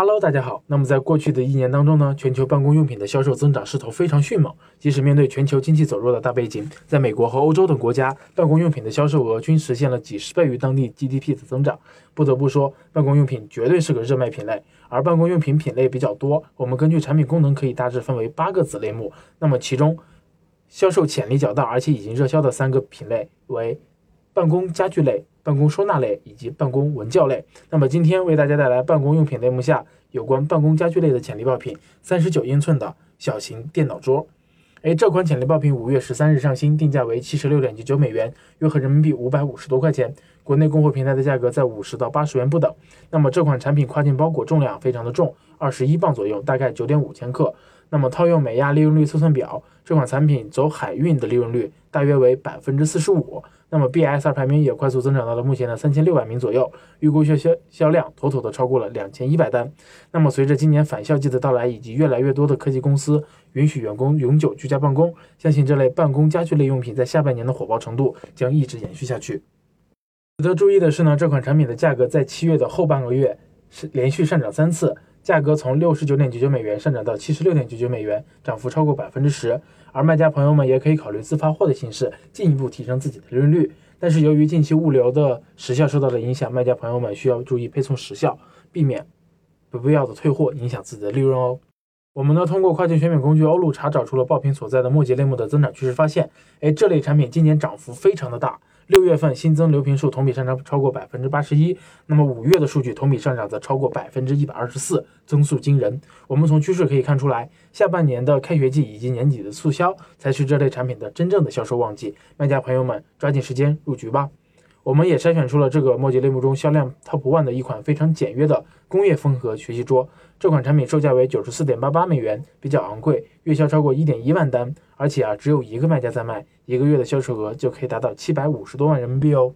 Hello，大家好。那么在过去的一年当中呢，全球办公用品的销售增长势头非常迅猛。即使面对全球经济走弱的大背景，在美国和欧洲等国家，办公用品的销售额均实现了几十倍于当地 GDP 的增长。不得不说，办公用品绝对是个热卖品类。而办公用品品类比较多，我们根据产品功能可以大致分为八个子类目。那么其中销售潜力较大，而且已经热销的三个品类为办公家具类。办公收纳类以及办公文教类。那么今天为大家带来办公用品类目下有关办公家具类的潜力爆品，三十九英寸的小型电脑桌。哎，这款潜力爆品五月十三日上新，定价为七十六点九九美元，约合人民币五百五十多块钱。国内供货平台的价格在五十到八十元不等。那么这款产品跨境包裹重量非常的重，二十一磅左右，大概九点五千克。那么套用美亚利润率测算表，这款产品走海运的利润率大约为百分之四十五。那么 BSR 排名也快速增长到了目前的三千六百名左右，预估销销销量妥妥的超过了两千一百单。那么随着今年返校季的到来，以及越来越多的科技公司允许员工永久居家办公，相信这类办公家具类用品在下半年的火爆程度将一直延续下去。值得注意的是呢，这款产品的价格在七月的后半个月是连续上涨三次。价格从六十九点九九美元上涨到七十六点九九美元，涨幅超过百分之十。而卖家朋友们也可以考虑自发货的形式，进一步提升自己的利润率。但是由于近期物流的时效受到了影响，卖家朋友们需要注意配送时效，避免不必要的退货，影响自己的利润哦。我们呢通过跨境选品工具欧路查找出了爆品所在的末节类目的增长趋势，发现，哎，这类产品今年涨幅非常的大。六月份新增流平数同比上涨超过百分之八十一，那么五月的数据同比上涨则超过百分之一百二十四，增速惊人。我们从趋势可以看出来，下半年的开学季以及年底的促销才是这类产品的真正的销售旺季，卖家朋友们抓紧时间入局吧。我们也筛选出了这个墨迹类目中销量 top one 的一款非常简约的工业风格学习桌。这款产品售价为九十四点八八美元，比较昂贵，月销超过一点一万单，而且啊只有一个卖家在卖，一个月的销售额就可以达到七百五十多万人民币哦。